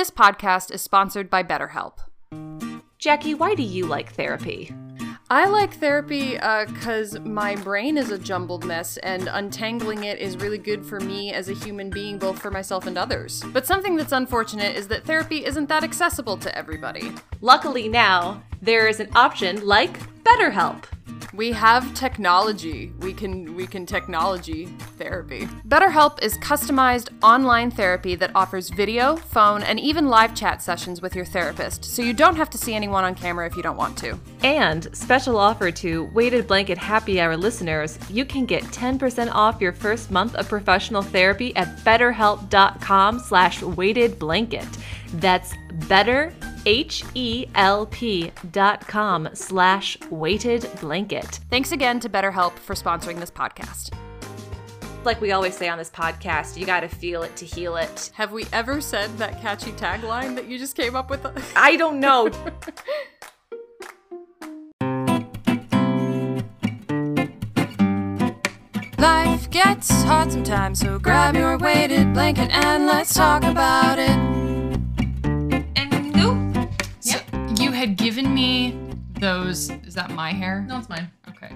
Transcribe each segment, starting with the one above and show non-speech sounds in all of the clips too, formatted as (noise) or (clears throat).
This podcast is sponsored by BetterHelp. Jacqui, why do you like therapy? I like therapy uh, because my brain is a jumbled mess, and untangling it is really good for me as a human being, both for myself and others. But something that's unfortunate is that therapy isn't that accessible to everybody. Luckily, now there is an option like BetterHelp. We have technology. We can we can technology therapy. BetterHelp is customized online therapy that offers video, phone, and even live chat sessions with your therapist, so you don't have to see anyone on camera if you don't want to. And special offer to Weighted Blanket Happy Hour listeners, you can get 10% off your first month of professional therapy at betterhelp.com slash weighted blanket. That's better H-E-L-P dot com slash weighted blanket. Thanks again to BetterHelp for sponsoring this podcast. Like we always say on this podcast, you gotta feel it to heal it. Have we ever said that catchy tagline that you just came up with? (laughs) I don't know. Life gets hard sometimes, so grab your weighted blanket and let's talk about it. Me those. Is that my hair? No, it's mine. Okay.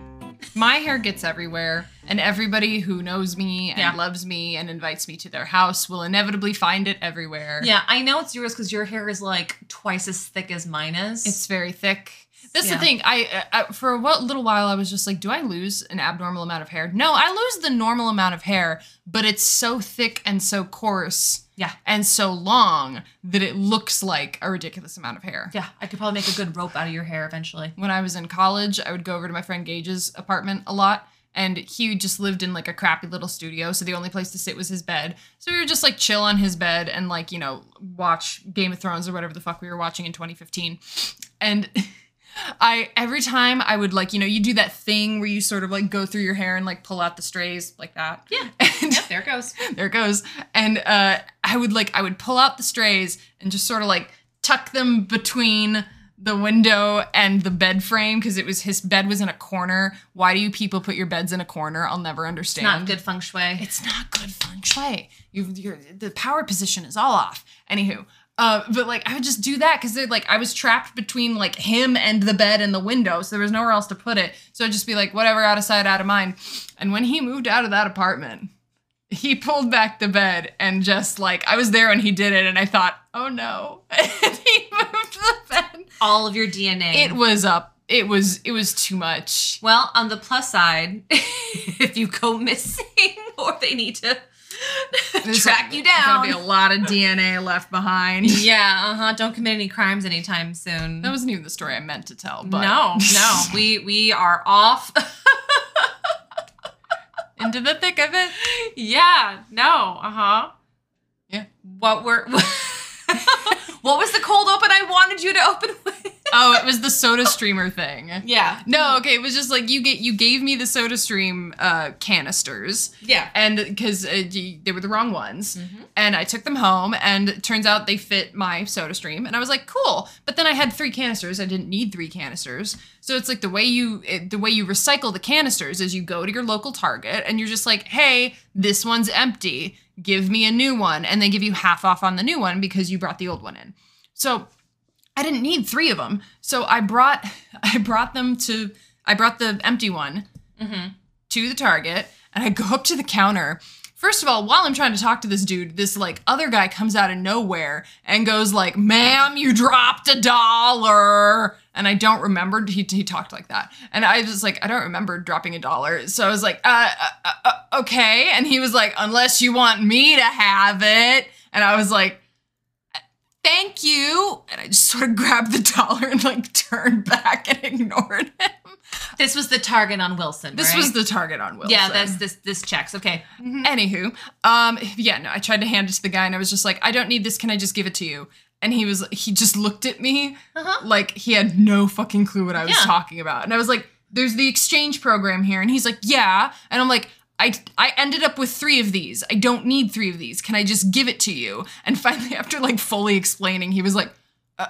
My hair gets everywhere, and everybody who knows me and Yeah. loves me and invites me to their house will inevitably find it everywhere. Yeah, I know it's yours because your hair is like twice as thick as mine is. It's very thick. That's Yeah. the thing. I, I for a wh- little while I was just like, do I lose an abnormal amount of hair? No, I lose the normal amount of hair, but it's so thick and so coarse yeah, and so long that it looks like a ridiculous amount of hair. yeah. I could probably make a good rope out of your hair eventually. when I was in college, I would go over to my friend Gage's apartment a lot. And he just lived in like a crappy little studio, so the only place to sit was his bed. So we would just like chill on his bed and like, you know, watch Game of Thrones or whatever the fuck we were watching in 2015. And (laughs) I every time I would like, you know, you do that thing where you sort of like go through your hair and like pull out the strays like that. Yeah. (laughs) And Yep, there it goes. (laughs) there it goes. And uh, I would like I would pull out the strays and just sort of like tuck them between the window and the bed frame because it was his bed was in a corner. Why do you people put your beds in a corner? I'll never understand. It's not good feng shui. It's not good feng shui. You, the power position is all off. Anywho, uh, but like I would just do that because like I was trapped between like him and the bed and the window, so there was nowhere else to put it. So I'd just be like, whatever, out of sight, out of mind. And when he moved out of that apartment, he pulled back the bed and just like I was there when he did it, and I thought, oh no, (laughs) and he moved the bed. All of your DNA. It was up. It was it was too much. well, on the plus side, (laughs) if you go missing (laughs) or they need to track you down. Gonna be a lot of DNA left behind. (laughs) yeah, uh huh. Don't commit any crimes anytime soon. That wasn't even the story I meant to tell. But no, no. (laughs) We we are off. (laughs) into the thick of it. yeah. No. Uh huh. Yeah. What were? what was the cold open I wanted you to open? Oh, it was the Soda Streamer thing. Yeah. No, okay, it was just like you get you gave me the Soda Stream uh, canisters, Yeah. and because uh, they were the wrong ones, and I took them home, and it turns out they fit my Soda Stream, and I was like, cool. But then I had three canisters. I didn't need three canisters, so it's like the way you it, the way you recycle the canisters is you go to your local Target, and you're just like, hey, this one's empty. Give me a new one, and they give you half off on the new one because you brought the old one in. So I didn't need three of them, so I brought (laughs) I brought them to I brought the empty one to the Target, and I go (laughs) up to the counter. First of all, while I'm trying to talk to this dude, this like other guy comes out of nowhere and goes like, "Ma'am, you dropped a dollar." And I don't remember he, he talked like that, and I was like, I don't remember dropping a dollar. So I was like, uh, uh, uh, okay. And he was like, unless you want me to have it. And I was like, thank you. And I just sort of grabbed the dollar and like turned back and ignored him. This was the target on Wilson. This right? was the target on Wilson. Yeah, that's this this checks. Okay. Anywho, um, yeah, no, I tried to hand it to the guy and I was just like, I don't need this. Can I just give it to you? And he was, he just looked at me Uh-huh. like he had no fucking clue what I was Yeah. talking about. And I was like, there's the exchange program here. And he's like, yeah. And I'm like, I, I ended up with three of these. I don't need three of these. Can I just give it to you? And finally, (laughs) after like fully explaining, he was like, uh,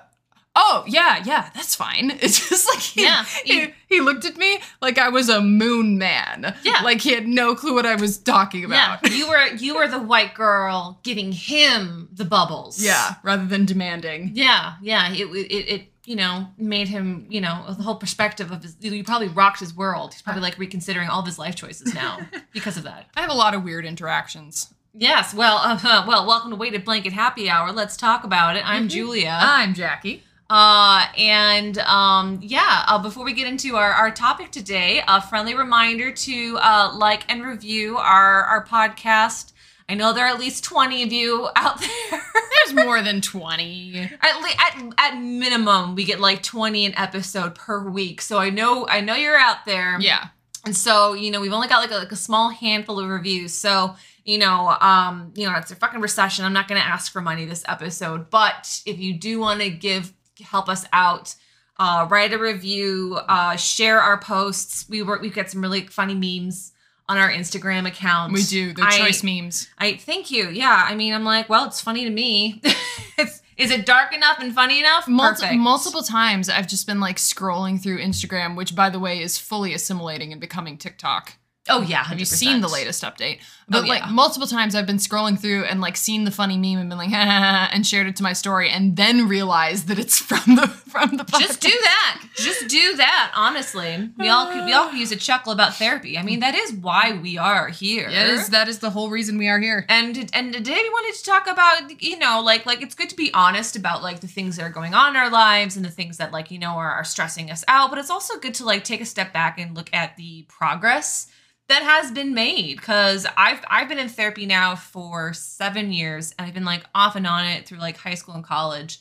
oh yeah, yeah, that's fine. (laughs) It's just like he, Yeah, he, he- looked at me like I was a moon man. Yeah. like he had no clue what I was talking about. Yeah, you were you were the white girl giving him the bubbles. Yeah, rather than demanding. yeah, yeah. It it, it you know made him you know the whole perspective of his. You probably rocked his world. He's probably like reconsidering all of his life choices now (laughs) because of that. I have a lot of weird interactions. Yes. Well, uh, well. Welcome to Weighted Blanket Happy Hour. Let's talk about it. I'm Julia. I'm Jacqui. Uh, and um, yeah, uh, before we get into our, our topic today, a friendly reminder to uh, like and review our, our podcast. I know there are at least 20 of you out (laughs) there. There's more than 20. at, le- at at minimum, we get like 20 an episode per week. So I know I know you're out there. Yeah. And so, you know, we've only got like a, like a small handful of reviews. So, you know, um, you know, it's a fucking recession. I'm not going to ask for money this episode, but if you do want to give help us out, uh, write a review, uh, share our posts. We work. We get some really funny memes on our Instagram account. We do. They're I- choice memes. I thank you. Yeah, I mean, I'm like, well, it's funny to me. (laughs) it's is it dark enough and funny enough? Multi- multiple times I've just been like scrolling through Instagram, which by the way is fully assimilating and becoming TikTok. Oh yeah, 100%. Have you seen the latest update? Oh, but Oh, like multiple times I've been scrolling through and like seen the funny meme and been like, (laughs) ha, ha, ha, and shared it to my story and then realized that it's (laughs) from the from the Just do that. Just do that. Honestly, we all could we all could use a chuckle about therapy. I mean, that is why we are here. Yeah, that is, that is the whole reason we are here. and and today we wanted to talk about you know like like it's good to be honest about like the things that are going on in our lives and the things that like you know are, are stressing us out but it's also good to like take a step back and look at the progress that has been made because I've I've been in therapy now for seven years and I've been like off and on it through like high school and college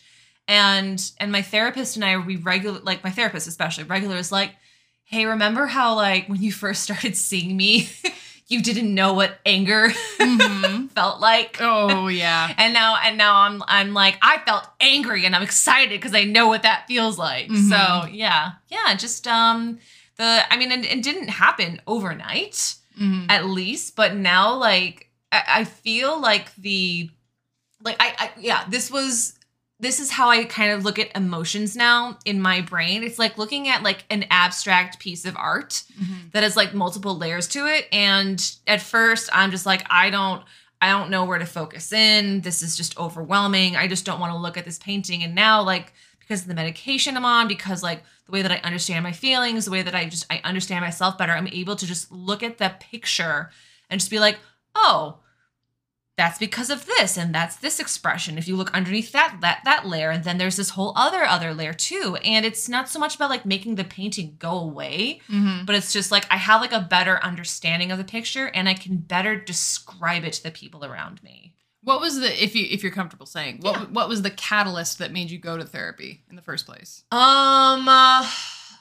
and and my therapist and I we regular like my therapist especially regular is like hey remember how like when you first started seeing me (laughs) you didn't know what anger Mhm. (laughs) felt like Oh (laughs) yeah. and now and now I'm I'm like I felt angry and I'm excited because I know what that feels like. Mhm. So yeah, yeah, just um the I mean it, it didn't happen overnight Mhm. at least, but now like I, I feel like the like I, I yeah this was this is how I kind of look at emotions now in my brain. It's like looking at like an abstract piece of art Mhm. that has like multiple layers to it and at first i'm just like i don't i don't know where to focus in this is just overwhelming i just don't want to look at this painting and now like because of the medication i'm on because like the way that i understand my feelings the way that i just i understand myself better i'm able to just look at the picture and just be like oh that's because of this and that's this expression if you look underneath that that that layer and then there's this whole other other layer too and it's not so much about like making the painting go away Mhm. but it's just like I have like a better understanding of the picture and I can better describe it to the people around me. What was the if you if you're comfortable saying what Yeah. what was the catalyst that made you go to therapy in the first place? Um uh,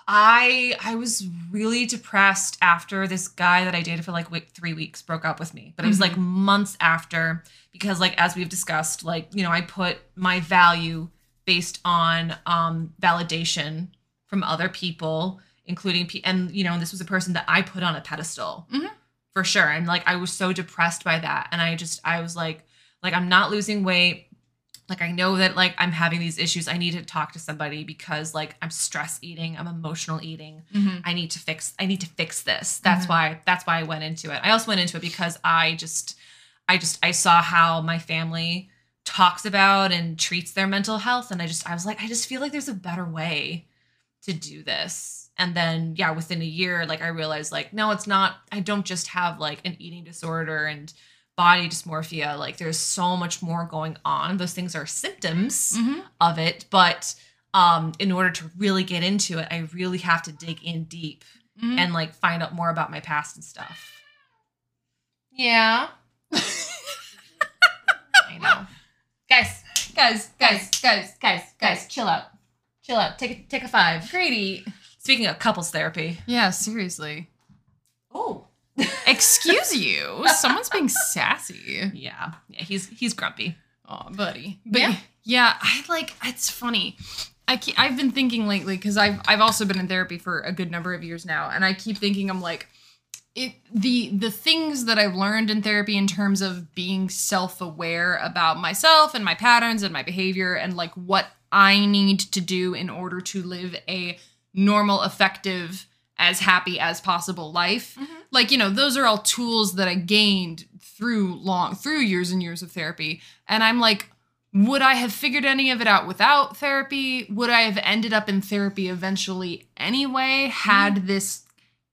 I I was really depressed after this guy that I dated for like wait, 3 weeks broke up with me. But it was like months after because like as we've discussed like you know I put my value based on um validation from other people including pe- and you know this was a person that I put on a pedestal. Mhm. For sure. And like I was so depressed by that and I just I was like like I'm not losing weight. Like i know that like i'm having these issues. I need to talk to somebody because like i'm stress eating. I'm emotional eating. Mhm. i need to fix i need to fix this. That's Mhm. why that's why i went into it. I also went into it because i just i just i saw how my family talks about and treats their mental health. And i just i was like i just feel like there's a better way to do this. And then yeah within a year like i realized like no it's not. I don't just have like an eating disorder and body dysmorphia like there's so much more going on. Those things are symptoms Mhm. of it but um in order to really get into it i really have to dig in deep Mhm. and like find out more about my past and stuff. Yeah. (laughs) I know. Guys guys guys guys guys guys chill out. Chill out. Take a take a five. Grady. speaking of couples therapy. Yeah, seriously. oh Excuse you. Someone's being sassy. yeah yeah he's he's grumpy Oh, buddy. But yeah. Yeah. I like it's funny. I ke- I've been thinking lately cuz I've I've also been in therapy for a good number of years now and I keep thinking I'm like it the the things that I've learned in therapy in terms of being self-aware about myself and my patterns and my behavior and like what I need to do in order to live a normal, effective, as happy as possible life. Mm-hmm. Like, you know, those are all tools that I gained through long through years and years of therapy. And I'm like, would I have figured any of it out without therapy? Would I have ended up in therapy eventually anyway had mm-hmm. this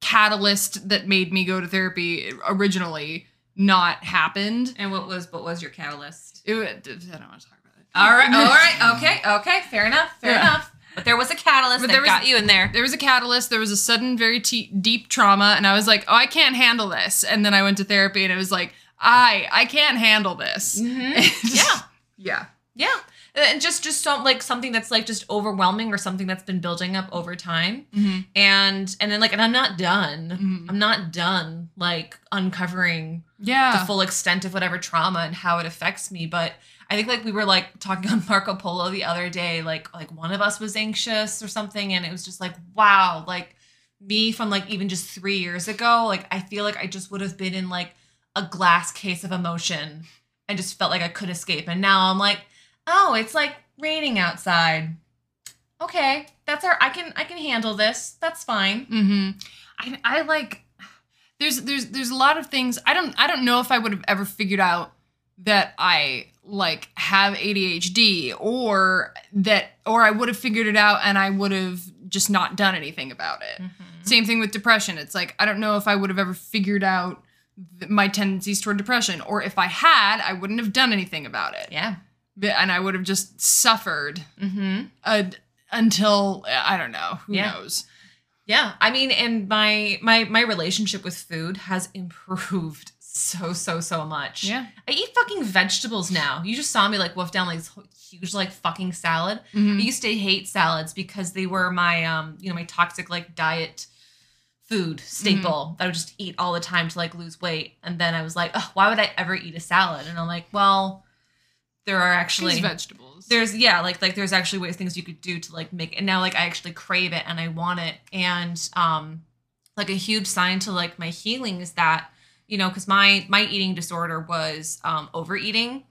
catalyst that made me go to therapy originally not happened? And what was what was your catalyst? It, I don't want to talk about it. All right, all right, okay, okay, fair enough, fair Yeah. enough. But there was a catalyst But that there was- got you in there. There was a catalyst. There was a sudden, very te- deep trauma, and I was like, "Oh, I can't handle this." And then I went to therapy, and it was like, "I, I can't handle this." (laughs) Yeah. yeah. Yeah. And just just some like something that's like just overwhelming or something that's been building up over time. Mhm. And and then like and I'm not done. Mhm. I'm not done like uncovering Yeah. the full extent of whatever trauma and how it affects me. But I think like we were like talking on Marco Polo the other day, like like one of us was anxious or something, and it was just like, wow, like me from like even just three years ago, like I feel like I just would have been in like a glass case of emotion and just felt like I could escape. And now I'm like, oh, it's like raining outside. Okay, that's our I can I can handle this. That's fine. Mm-hmm. I, I like there's there's there's a lot of things I don't I don't know if I would have ever figured out that I like have ADHD or that or I would have figured it out and I would have just not done anything about it. Same thing with depression. It's like I don't know if I would have ever figured out th- my tendencies toward depression or if I had, I wouldn't have done anything about it. Yeah. But- And I would have just suffered Mm-hmm. uh, until I don't know, who Yeah. knows. Yeah, I mean, and my my my relationship with food has (laughs) improved so so so much. Yeah. I eat fucking vegetables now. You just saw me like wolf down like this huge like fucking salad. Mhm. I used to hate salads because they were my um you know my toxic like diet food staple that I would just eat all the time to like lose weight. And then I was like, oh, why would I ever eat a salad? And I'm like, well, there are actually These vegetables. there's yeah like like there's actually ways things you could do to like make and now like i actually crave it and i want it and um like a huge sign to like my healing is that you know because my my eating disorder was um overeating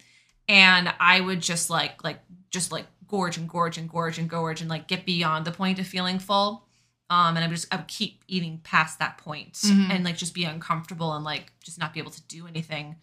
and i would just like like just like gorge and gorge and gorge and gorge and like get beyond the point of feeling full um and i would just i would keep eating past that point Mhm. and like just be uncomfortable and like just not be able to do anything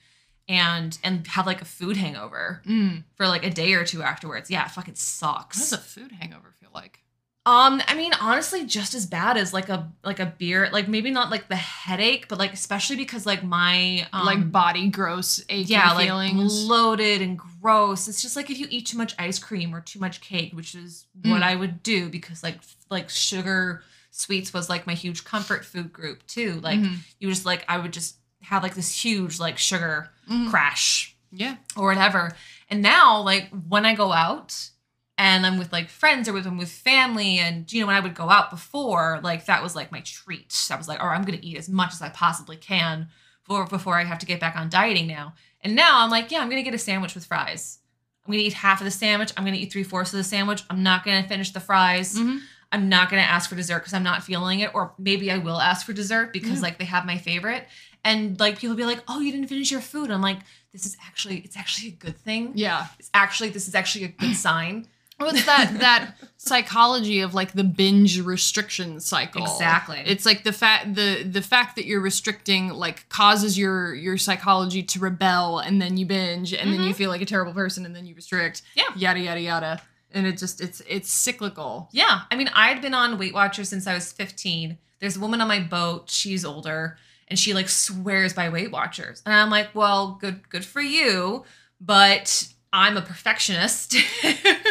and and have like a food hangover Mm. for like a day or two afterwards. Yeah, it fucking sucks. What does a food hangover feel like? Um, I mean, honestly, just as bad as like a like a beer, like maybe not like the headache, but like especially because like my um, like body gross aching yeah, like bloated and gross. It's just like if you eat too much ice cream or too much cake, which is what Mm. I would do because like like sugar sweets was like my huge comfort food group too. Like Mhm. you just like I would just have like this huge like sugar Mhm. crash yeah. or whatever. And now, like when I go out and I'm with like friends or with I'm with family, and you know, when I would go out before, like that was like my treat. I was like, oh, I'm gonna eat as much as I possibly can before before I have to get back on dieting now. And now I'm like, yeah, I'm gonna get a sandwich with fries. I'm gonna eat half of the sandwich. I'm gonna eat three fourths of the sandwich. I'm not gonna finish the fries. Mhm. I'm not gonna ask for dessert because I'm not feeling it, or maybe I will ask for dessert because Yeah. like they have my favorite. And like people be like, "Oh, you didn't finish your food." I'm like, "This is actually it's actually a good thing. Yeah. It's actually this is actually a good (clears throat) sign." Well, it's that that psychology of like the binge restriction cycle. Exactly. It's like the fact the the fact that you're restricting like causes your your psychology to rebel, and then you binge, and then you mm-hmm. feel like a terrible person, and then you restrict. Yeah. Yada yada yada. And it just it's it's cyclical. Yeah, I mean, I had been on Weight Watchers since I was 15. There's a woman on my boat. She's older, and she like swears by Weight Watchers, and I'm like, well, good good for you, but I'm a perfectionist. (laughs)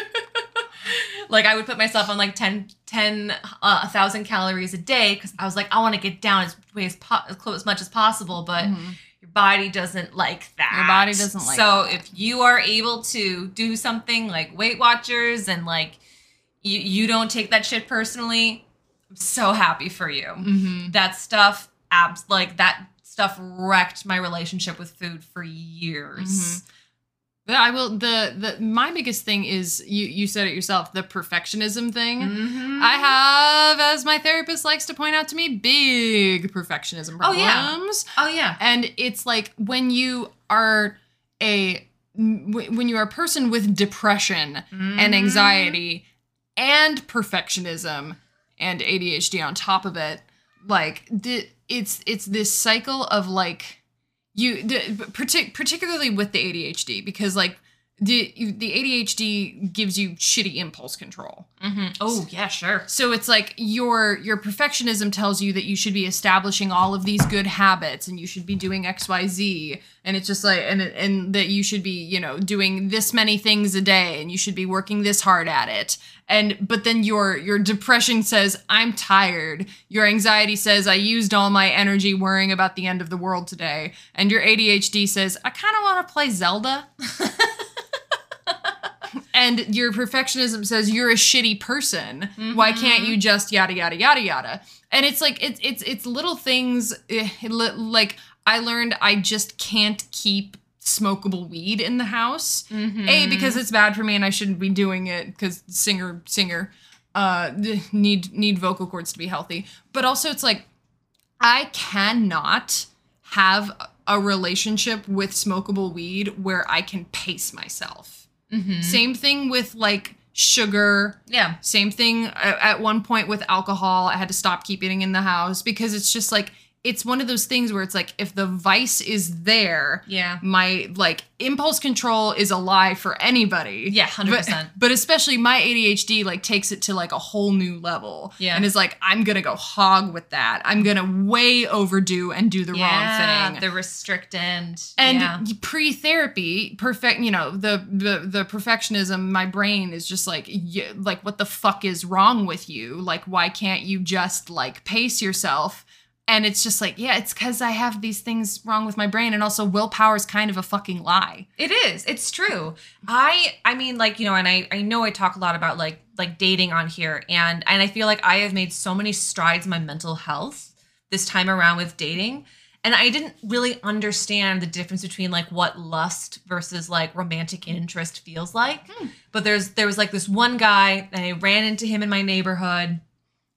like I would put myself on like 10 10 uh, 1000 calories a day cuz I was like I want to get down as as, po- as close as much as possible but Mhm. your body doesn't like that. Your body doesn't like So that. if you are able to do something like Weight Watchers and like you you don't take that shit personally, I'm so happy for you. Mhm. That stuff abs like that stuff wrecked my relationship with food for years. Mhm. But I will the the my biggest thing is you you said it yourself the perfectionism thing. Mhm. I have, as my therapist likes to point out to me, big perfectionism problems. Oh, yeah. Oh yeah. And it's like when you are a when you're a person with depression Mm-hmm. and anxiety and perfectionism and ADHD on top of it, like it's it's this cycle of like you the, partic- particularly with the ADHD because like the the ADHD gives you shitty impulse control. Mm-hmm. Oh yeah, sure. So it's like your your perfectionism tells you that you should be establishing all of these good habits and you should be doing XYZ and it's just like and and that you should be, you know, doing this many things a day and you should be working this hard at it. And but then your your depression says I'm tired. Your anxiety says I used all my energy worrying about the end of the world today. And your ADHD says I kind of want to play Zelda. (laughs) and your perfectionism says you're a shitty person. Why can't you just yada yada yada yada? And it's like it's it's it's little things eh, like I learned I just can't keep smokable weed in the house. A because it's bad for me and I shouldn't be doing it cuz singer singer uh need need vocal cords to be healthy. But also it's like I cannot have a relationship with smokable weed where I can pace myself. Mm-hmm. Same thing with like sugar. Yeah. Same thing uh, at one point with alcohol. I had to stop keeping it in the house because it's just like it's one of those things where it's like if the vice is there, Yeah. my like impulse control is a lie for anybody. Yeah, 100%. But, but especially my ADHD like takes it to like a whole new level. Yeah. And is like, I'm gonna go hog with that. I'm gonna way overdo and do the yeah, wrong thing. The restrictant. and yeah. pre-therapy, perfect, you know, the the the perfectionism, my brain is just like y- like what the fuck is wrong with you? Like why can't you just like pace yourself? And it's just like, yeah, it's cuz I have these things wrong with my brain and also willpower is kind of a fucking lie. It is. It's true. I I mean like, you know, and I I know I talk a lot about like like dating on here and and I feel like I have made so many strides in my mental health this time around with dating and I didn't really understand the difference between like what lust versus like romantic interest feels like. Hmm. But there's there was like this one guy and I ran into him in my neighborhood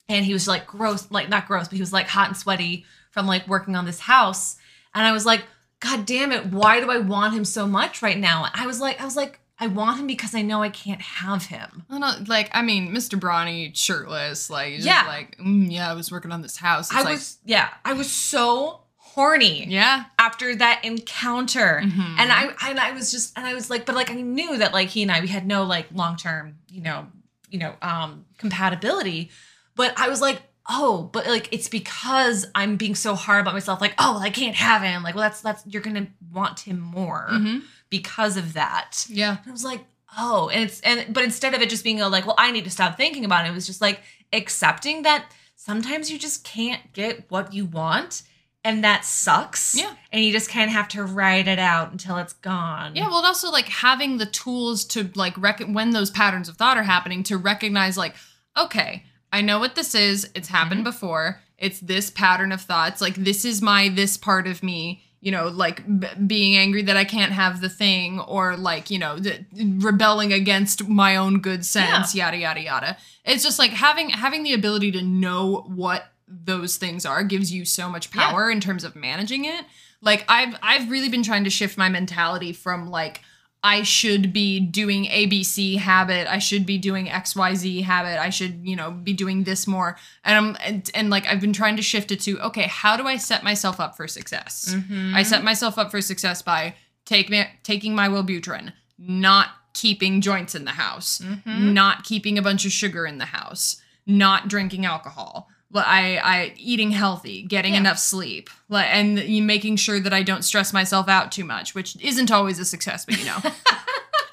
and he was like gross, like not gross, but he was like hot and sweaty from like working on this house. And I was like, God damn it, why do I want him so much right now? I was like, I was like, I want him because I know I can't have him. I don't like I mean, Mr. Brawny shirtless, like just Yeah. like, mm, yeah, I was working on this house. It's I like, was, yeah, I was so horny yeah. after that encounter. Mhm. And I and I was just and I was like, but like I knew that like he and I we had no like long term, you know, you know, um compatibility. But I was like, oh, but like it's because I'm being so hard about myself, like, oh well, I can't have him. Like, well, that's that's you're gonna want him more Mhm. because of that. Yeah. And I was like, oh, and it's and but instead of it just being a like, well, I need to stop thinking about it, it was just like accepting that sometimes you just can't get what you want. And that sucks. Yeah. And you just kind of have to ride it out until it's gone. Yeah, well, and also like having the tools to like rec- when those patterns of thought are happening to recognize like, okay, I know what this is. It's happened mm-hmm. before. It's this pattern of thoughts. Like this is my this part of me. You know, like b- being angry that I can't have the thing, or like you know, th- rebelling against my own good sense. Yada yada yada. It's just like having having the ability to know what those things are gives you so much Yeah. power in terms of managing it. Like I've I've really been trying to shift my mentality from like I should be doing ABC habit, I should be doing XYZ habit, I should, you know, be doing this more. And I'm and, and like I've been trying to shift it to okay, how do I set myself up for success? Mm-hmm. I set myself up for success by take me, taking my Wellbutrin, not keeping joints in the house, mm-hmm. not keeping a bunch of sugar in the house, not drinking alcohol. I, I eating healthy, getting Yeah. enough sleep, like, and making sure that I don't stress myself out too much, which isn't always a success, but you know. (laughs)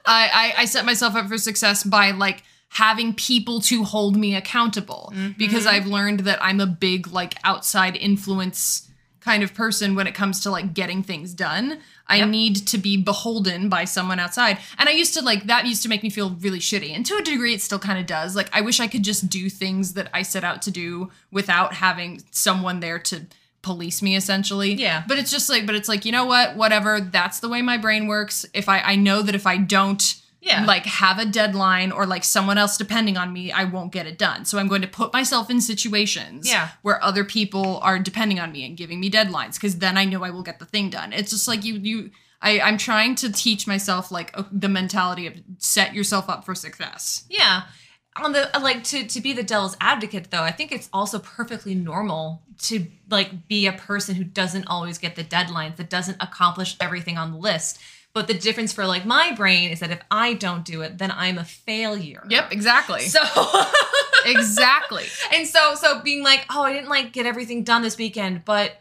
I, I I set myself up for success by like having people to hold me accountable mm-hmm. because I've learned that I'm a big like outside influence kind of person when it comes to like getting things done. I Yep. need to be beholden by someone outside. And I used to like that used to make me feel really shitty. And to a degree it still kind of does. Like I wish I could just do things that I set out to do without having someone there to police me essentially. Yeah. But it's just like but it's like, you know what? Whatever. That's the way my brain works. If I I know that if I don't Yeah. like have a deadline or like someone else depending on me, I won't get it done. So I'm going to put myself in situations Yeah. where other people are depending on me and giving me deadlines because then I know I will get the thing done. It's just like you you I, I'm trying to teach myself like uh, the mentality of set yourself up for success. Yeah. On the like to to be the devil's advocate though, I think it's also perfectly normal to like be a person who doesn't always get the deadlines, that doesn't accomplish everything on the list. But the difference for like my brain is that if I don't do it, then I'm a failure. Yep, exactly. So (laughs) exactly. and so so being like, oh, I didn't like get everything done this weekend, but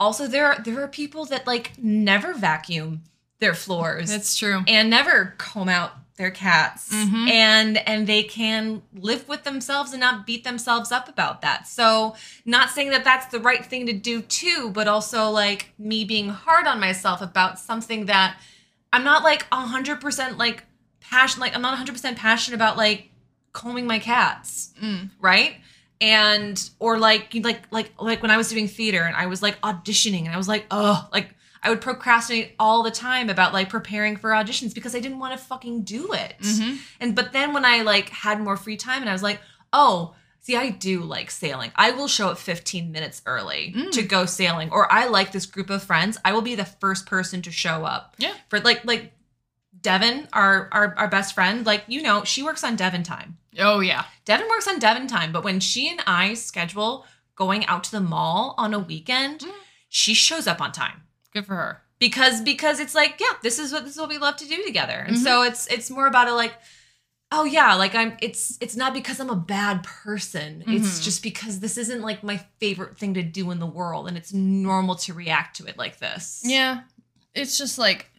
also there are there are people that like never vacuum their floors That's true. and never comb out their cats Mhm. and and they can live with themselves and not beat themselves up about that so not saying that that's the right thing to do too but also like me being hard on myself about something that i'm not like 100% like passion like i'm not 100% passionate about like combing my cats Mm. right and or like like like like when i was doing theater and i was like auditioning and i was like oh like i would procrastinate all the time about like preparing for auditions because i didn't want to fucking do it Mhm. and but then when i like had more free time and i was like oh see i do like sailing i will show up 15 minutes early Mm. to go sailing or i like this group of friends i will be the first person to show up Yeah. for like like devin our our, our best friend like you know she works on devin time Oh yeah. Devin works on Devin time, but when she and I schedule going out to the mall on a weekend, Mm. she shows up on time Good for her. because because it's like yeah, this is what this is what we love to do together, and so it's it's more about a like. Oh yeah, like I'm it's it's not because I'm a bad person. It's Mhm. just because this isn't like my favorite thing to do in the world and it's normal to react to it like this. Yeah. It's just like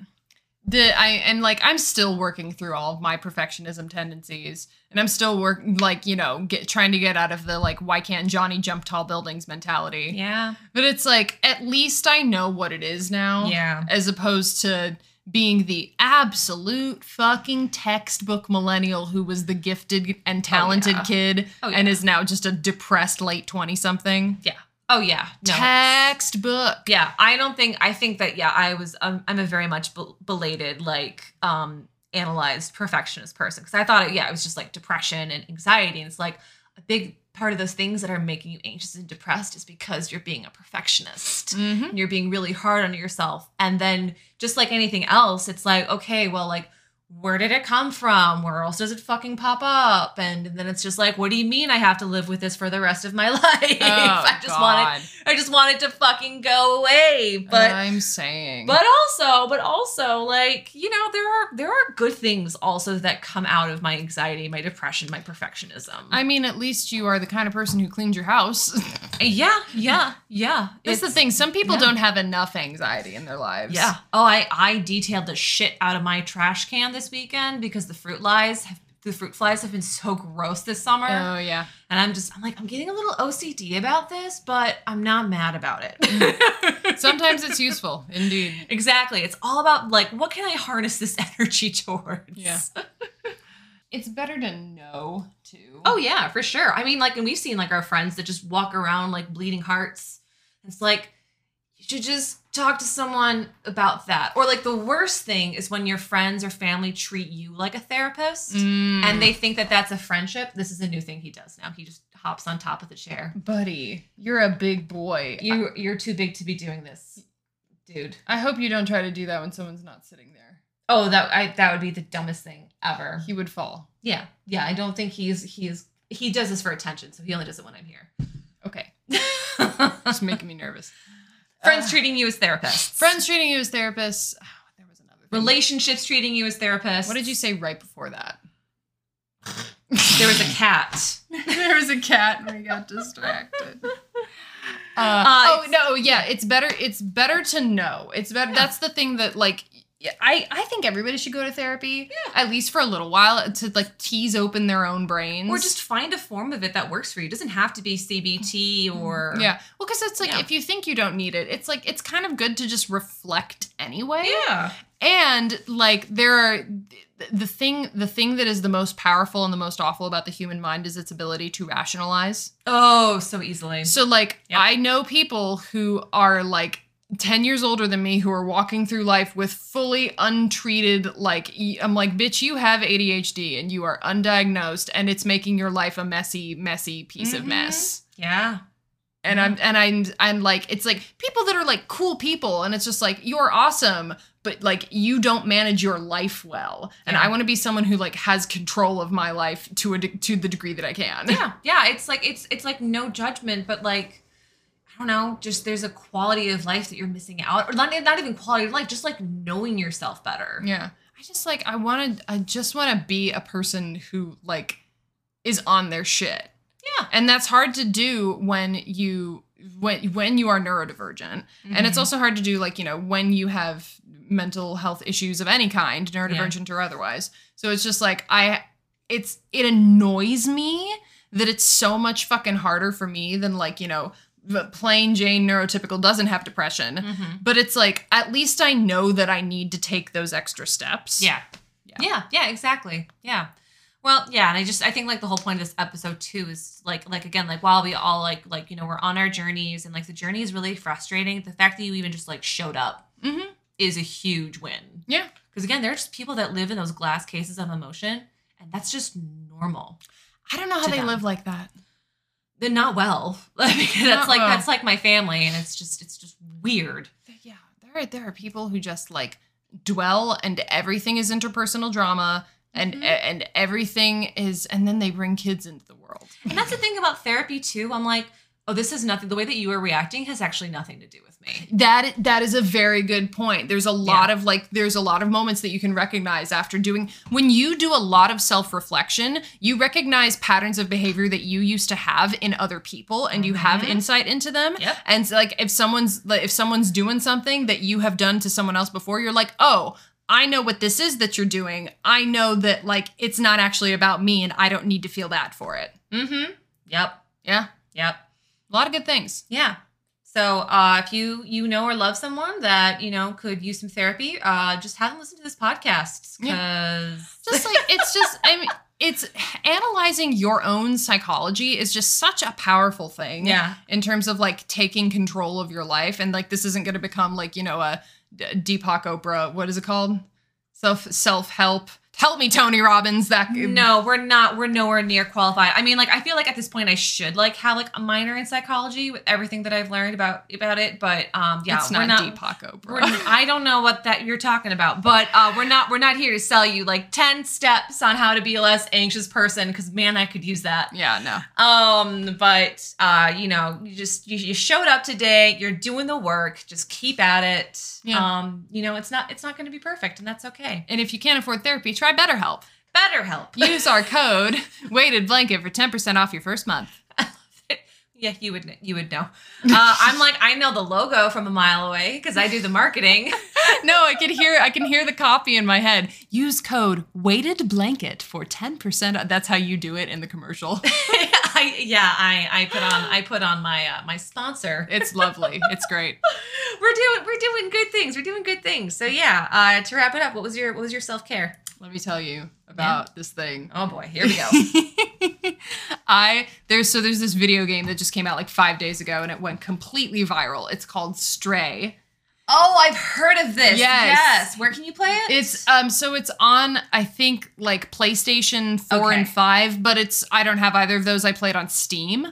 the I and like I'm still working through all of my perfectionism tendencies and I'm still work like, you know, get trying to get out of the like why can't Johnny jump tall buildings mentality. Yeah. But it's like at least I know what it is now. Yeah. As opposed to being the absolute fucking textbook millennial who was the gifted and talented yeah. kid Oh, and is now just a depressed late 20 something. Yeah. Oh yeah. No. Textbook. yeah i don't think i think that yeah i was um, i'm a very much bel- belated like um analyzed perfectionist person because i thought it yeah it was just like depression and anxiety and it's like a big part of those things that are making you anxious and depressed is because you're being a perfectionist Mm-hmm. and you're being really hard on yourself and then just like anything else it's like okay well like where did it come from where else does it fucking pop up and then it's just like what do you mean i have to live with this for the rest of my (laughs) life oh, i just want it I just want it to fucking go away. But I'm saying. but also, but also like, you know, there are there are good things also that come out of my anxiety, my depression, my perfectionism. I mean, at least you are the kind of person who cleans your house. (laughs) yeah, yeah, yeah. That's the thing. Some people yeah. don't have enough anxiety in their lives. Yeah. Oh, I I detailed the shit out of my trash can this weekend because the fruit flies have the fruit flies have been so gross this summer. Oh yeah. and I'm just I'm like I'm getting a little OCD about this, but I'm not mad about it. (laughs) Sometimes it's useful, indeed. Exactly. It's all about like what can I harness this (laughs) energy towards? Yeah. It's better to know too. Oh yeah, for sure. I mean, like, and we've seen like our friends that just walk around like bleeding hearts. It's like you should just talk to someone about that. Or like the worst thing is when your friends or family treat you like a therapist Mm. and they think that that's a friendship. This is a new thing he does now. He just hops on top of the chair. buddy, you're a big boy. You you're too big to be doing this, dude. I hope you don't try to do that when someone's not sitting there. Oh, that I that would be the dumbest thing ever. He would fall. Yeah, yeah. I don't think he's he's he does this for attention, so he only does it when I'm here. Okay. (laughs) Just making me nervous. Friends Uh, treating you as therapists. Friends treating you as therapists. Oh, (sighs) there was another thing. relationships treating you as therapists. What did you say right before that? (laughs) There was a cat. (laughs) there was a cat and we got distracted. (laughs) Uh, Uh, oh no, yeah, it's better. It's better to know. It's better. Yeah. That's the thing that like. Yeah, I, I think everybody should go to therapy Yeah. at least for a little while to like tease open their own brains Or just find a form of it that works for you. It doesn't have to be CBT mm-hmm. or yeah well because it's like Yeah. if you think you don't need it it's like it's kind of good to just reflect anyway Yeah. and like there are the thing the thing that is the most powerful and the most awful about the human mind is its ability to rationalize Oh, so easily. So like Yep. I know people who are like 10 years older than me who are walking through life with fully untreated like I'm like bitch you have ADHD and you are undiagnosed and it's making your life a messy messy piece of Mhm. mess. Yeah. And I'm and I'm I'm like it's like people that are like cool people and it's just like you're awesome but like you don't manage your life well and Yeah. i want to be someone who like has control of my life to a de- to the degree that i can yeah yeah it's like it's it's like no judgment but like i don't know just there's a quality of life that you're missing out or not, not even quality of life just like knowing yourself better. Yeah. I just like i want to i just want to be a person who like is on their shit. Yeah. And that's hard to do when you when when you are neurodivergent. And it's Mhm. also hard to do like you know when you have mental health issues of any kind neurodivergent or otherwise. So it's just like i it's it annoys me that it's so much fucking harder for me than like you know plain jane neurotypical doesn't have depression Mhm. but it's like at least i know that i need to take those extra steps Yeah. Yeah. yeah. Yeah, exactly. Yeah. Well, yeah, and I just I think like the whole point of this episode too is like like again, like while we all like like, you know, we're on our journeys and like the journey is really frustrating, the fact that you even just like showed up Mhm. is a huge win. Yeah. Because again, there are just people that live in those glass cases of emotion, and that's just normal. i don't know how they them. live like that Not well. (laughs) Like that's Not like that's like my family, and it's just it's just weird. yeah there are there are people who just like dwell and everything is interpersonal drama and Mhm. and everything is and then they bring kids into the world And that's the thing about therapy too. I'm like, oh, this is nothing. The way that you are reacting has actually nothing to do with me. that that is a very good point there's a lot of like there's a lot of moments that you can recognize after doing when you do a lot of self-reflection you recognize patterns of behavior that you used to have in other people and you have Mhm. insight into them Yep. and so, like if someone's like if someone's doing something that you have done to someone else before you're like oh I know what this is that you're doing. I know that like it's not actually about me and I don't need to feel bad for it. Mm-hmm. Yep. Yeah. Yep. A lot of good things. Yeah. So uh, if you you know or love someone that you know could use some therapy, uh, just have them listen to this podcast because (laughs) Just like it's just I mean it's analyzing your own psychology is just such a powerful thing. yeah, In terms of like taking control of your life and like this isn't going to become like, you know, a Deepak Oprah, what is it called? Self self-help. Help me Tony Robbins that no, we're not. We're nowhere near qualified. I mean, like I feel like at this point I should like have like a minor in psychology with everything that I've learned about about it. But um, yeah, it's we're not, not. Deepak We're, I don't know what that you're talking about, but uh, we're not we're not here to sell you like ten steps on how to be a less anxious person because man, I could use that. yeah, no. Um, but uh, you know, you just you, you showed up today. You're doing the work. Just keep at it. Yeah. Um, you know, it's not it's not going to be perfect, and that's okay. And if you can't afford therapy, try BetterHelp. Better help. (laughs) Use our code weighted blanket for 10% off your first month. (laughs) yeah, you would you would know. Uh, I'm like I know the logo from a mile away because I do the marketing. (laughs) no, I can hear I can hear the copy in my head. Use code weighted blanket for 10%. That's how you do it in the commercial. I yeah, I I put on I put on my uh, my sponsor. It's lovely. It's great. We're doing we're doing good things. We're doing good things. So yeah, uh, to wrap it up, what was your what was your self care? Let me tell you about this thing. Oh boy, here we go. (laughs) I there's so there's this video game that just came out like 5 days ago and it went completely viral. It's called Stray. oh, I've heard of this. Yes. Yes. Where can you play it? It's um so it's on I think like PlayStation 4 and 5, but it's I don't have either of those. I played on Steam.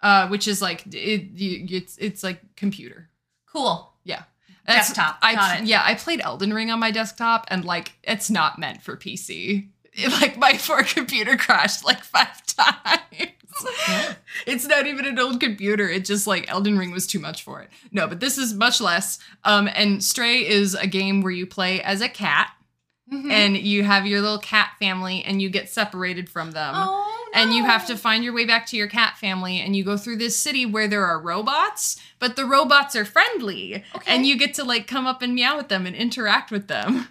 Uh which is like it you, it's it's like computer. cool. Yeah. Desktop. I yeah, I played Elden Ring on my desktop and like it's not meant for PC. It, (laughs) like my poor computer crashed like 5 (laughs) times. it's not even an old computer. It just like Elden Ring was too much for it. No, but this is much less. Um and Stray is a game where you play as a cat Mhm. and you have your little cat family and you get separated from them. oh, And you have to find your way back to your cat family, and you go through this city where there are robots, but the robots are friendly. Okay. And you get to like come up and meow with them and interact with them.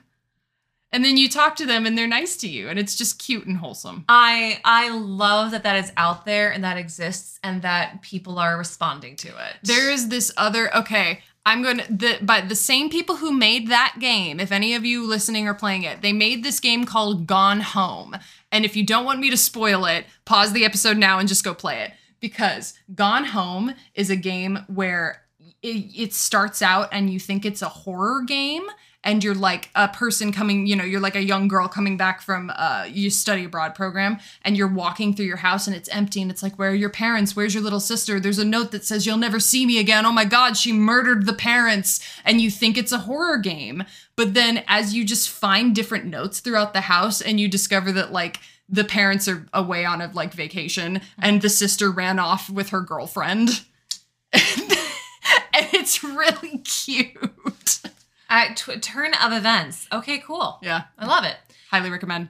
And then you talk to them and they're nice to you, and it's just cute and wholesome. I I love that that is out there and that exists and that people are responding to it. There is this other okay. I'm going to the but the same people who made that game, if any of you listening are playing it, they made this game called Gone Home. And if you don't want me to spoil it, pause the episode now and just go play it because Gone Home is a game where it, it starts out and you think it's a horror game and you're like a person coming, you know, you're like a young girl coming back from uh you study abroad program and you're walking through your house and it's empty and it's like where are your parents? Where's your little sister? There's a note that says you'll never see me again. Oh my god, she murdered the parents and you think it's a horror game. But then as you just find different notes throughout the house and you discover that like the parents are away on a like vacation and the sister ran off with her girlfriend. (laughs) and it's really (laughs) cute. Uh, tw- turn of events. Okay, cool. Yeah, I love it. highly recommend.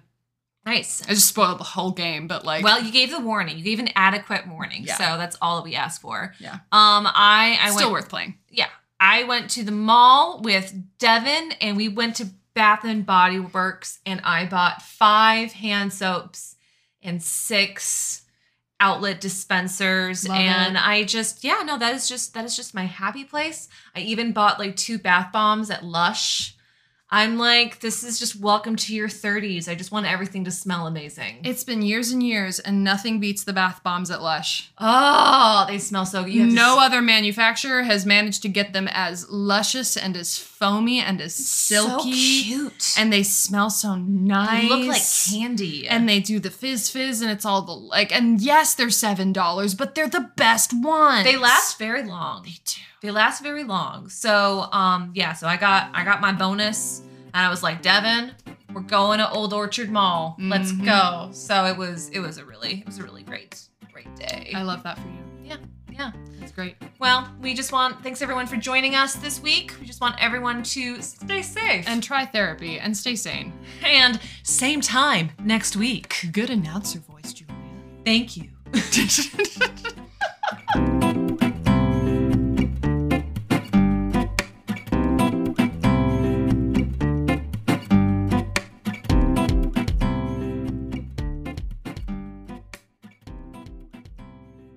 Nice. I just spoiled the whole game, but like, Well, you gave the warning. You gave an adequate warning. Yeah. So that's all that we asked for. Yeah. Um, I I went still went worth playing. yeah. I went to the mall with Devin and we went to Bath and Body Works and I bought five hand soaps and six outlet dispensers Love and it. I just yeah, no, that is just that is just my happy place. I even bought like two bath bombs at Lush. I'm like, this is just welcome to your 30s. I just want everything to smell amazing. It's been years and years, and nothing beats the bath bombs at Lush. oh, they smell so good. You have to No s- other manufacturer has managed to get them as luscious and as foamy and as silky. so cute. And they smell so nice. they look like candy. And they do the fizz fizz, and it's all the like. And yes, they're seven dollars, but they're the best ones. they last very long. They do. They last very long. So um yeah, so I got I got my bonus and I was like, Devin, we're going to Old Orchard Mall. Let's Mhm. go. So it was it was a really it was a really great great day. I love that for you. Yeah, yeah. It's great. Well, we just want thanks everyone for joining us this week. We just want everyone to stay safe. And try therapy and stay sane. and same time next week. Good announcer voice, Julia. Thank you. (laughs)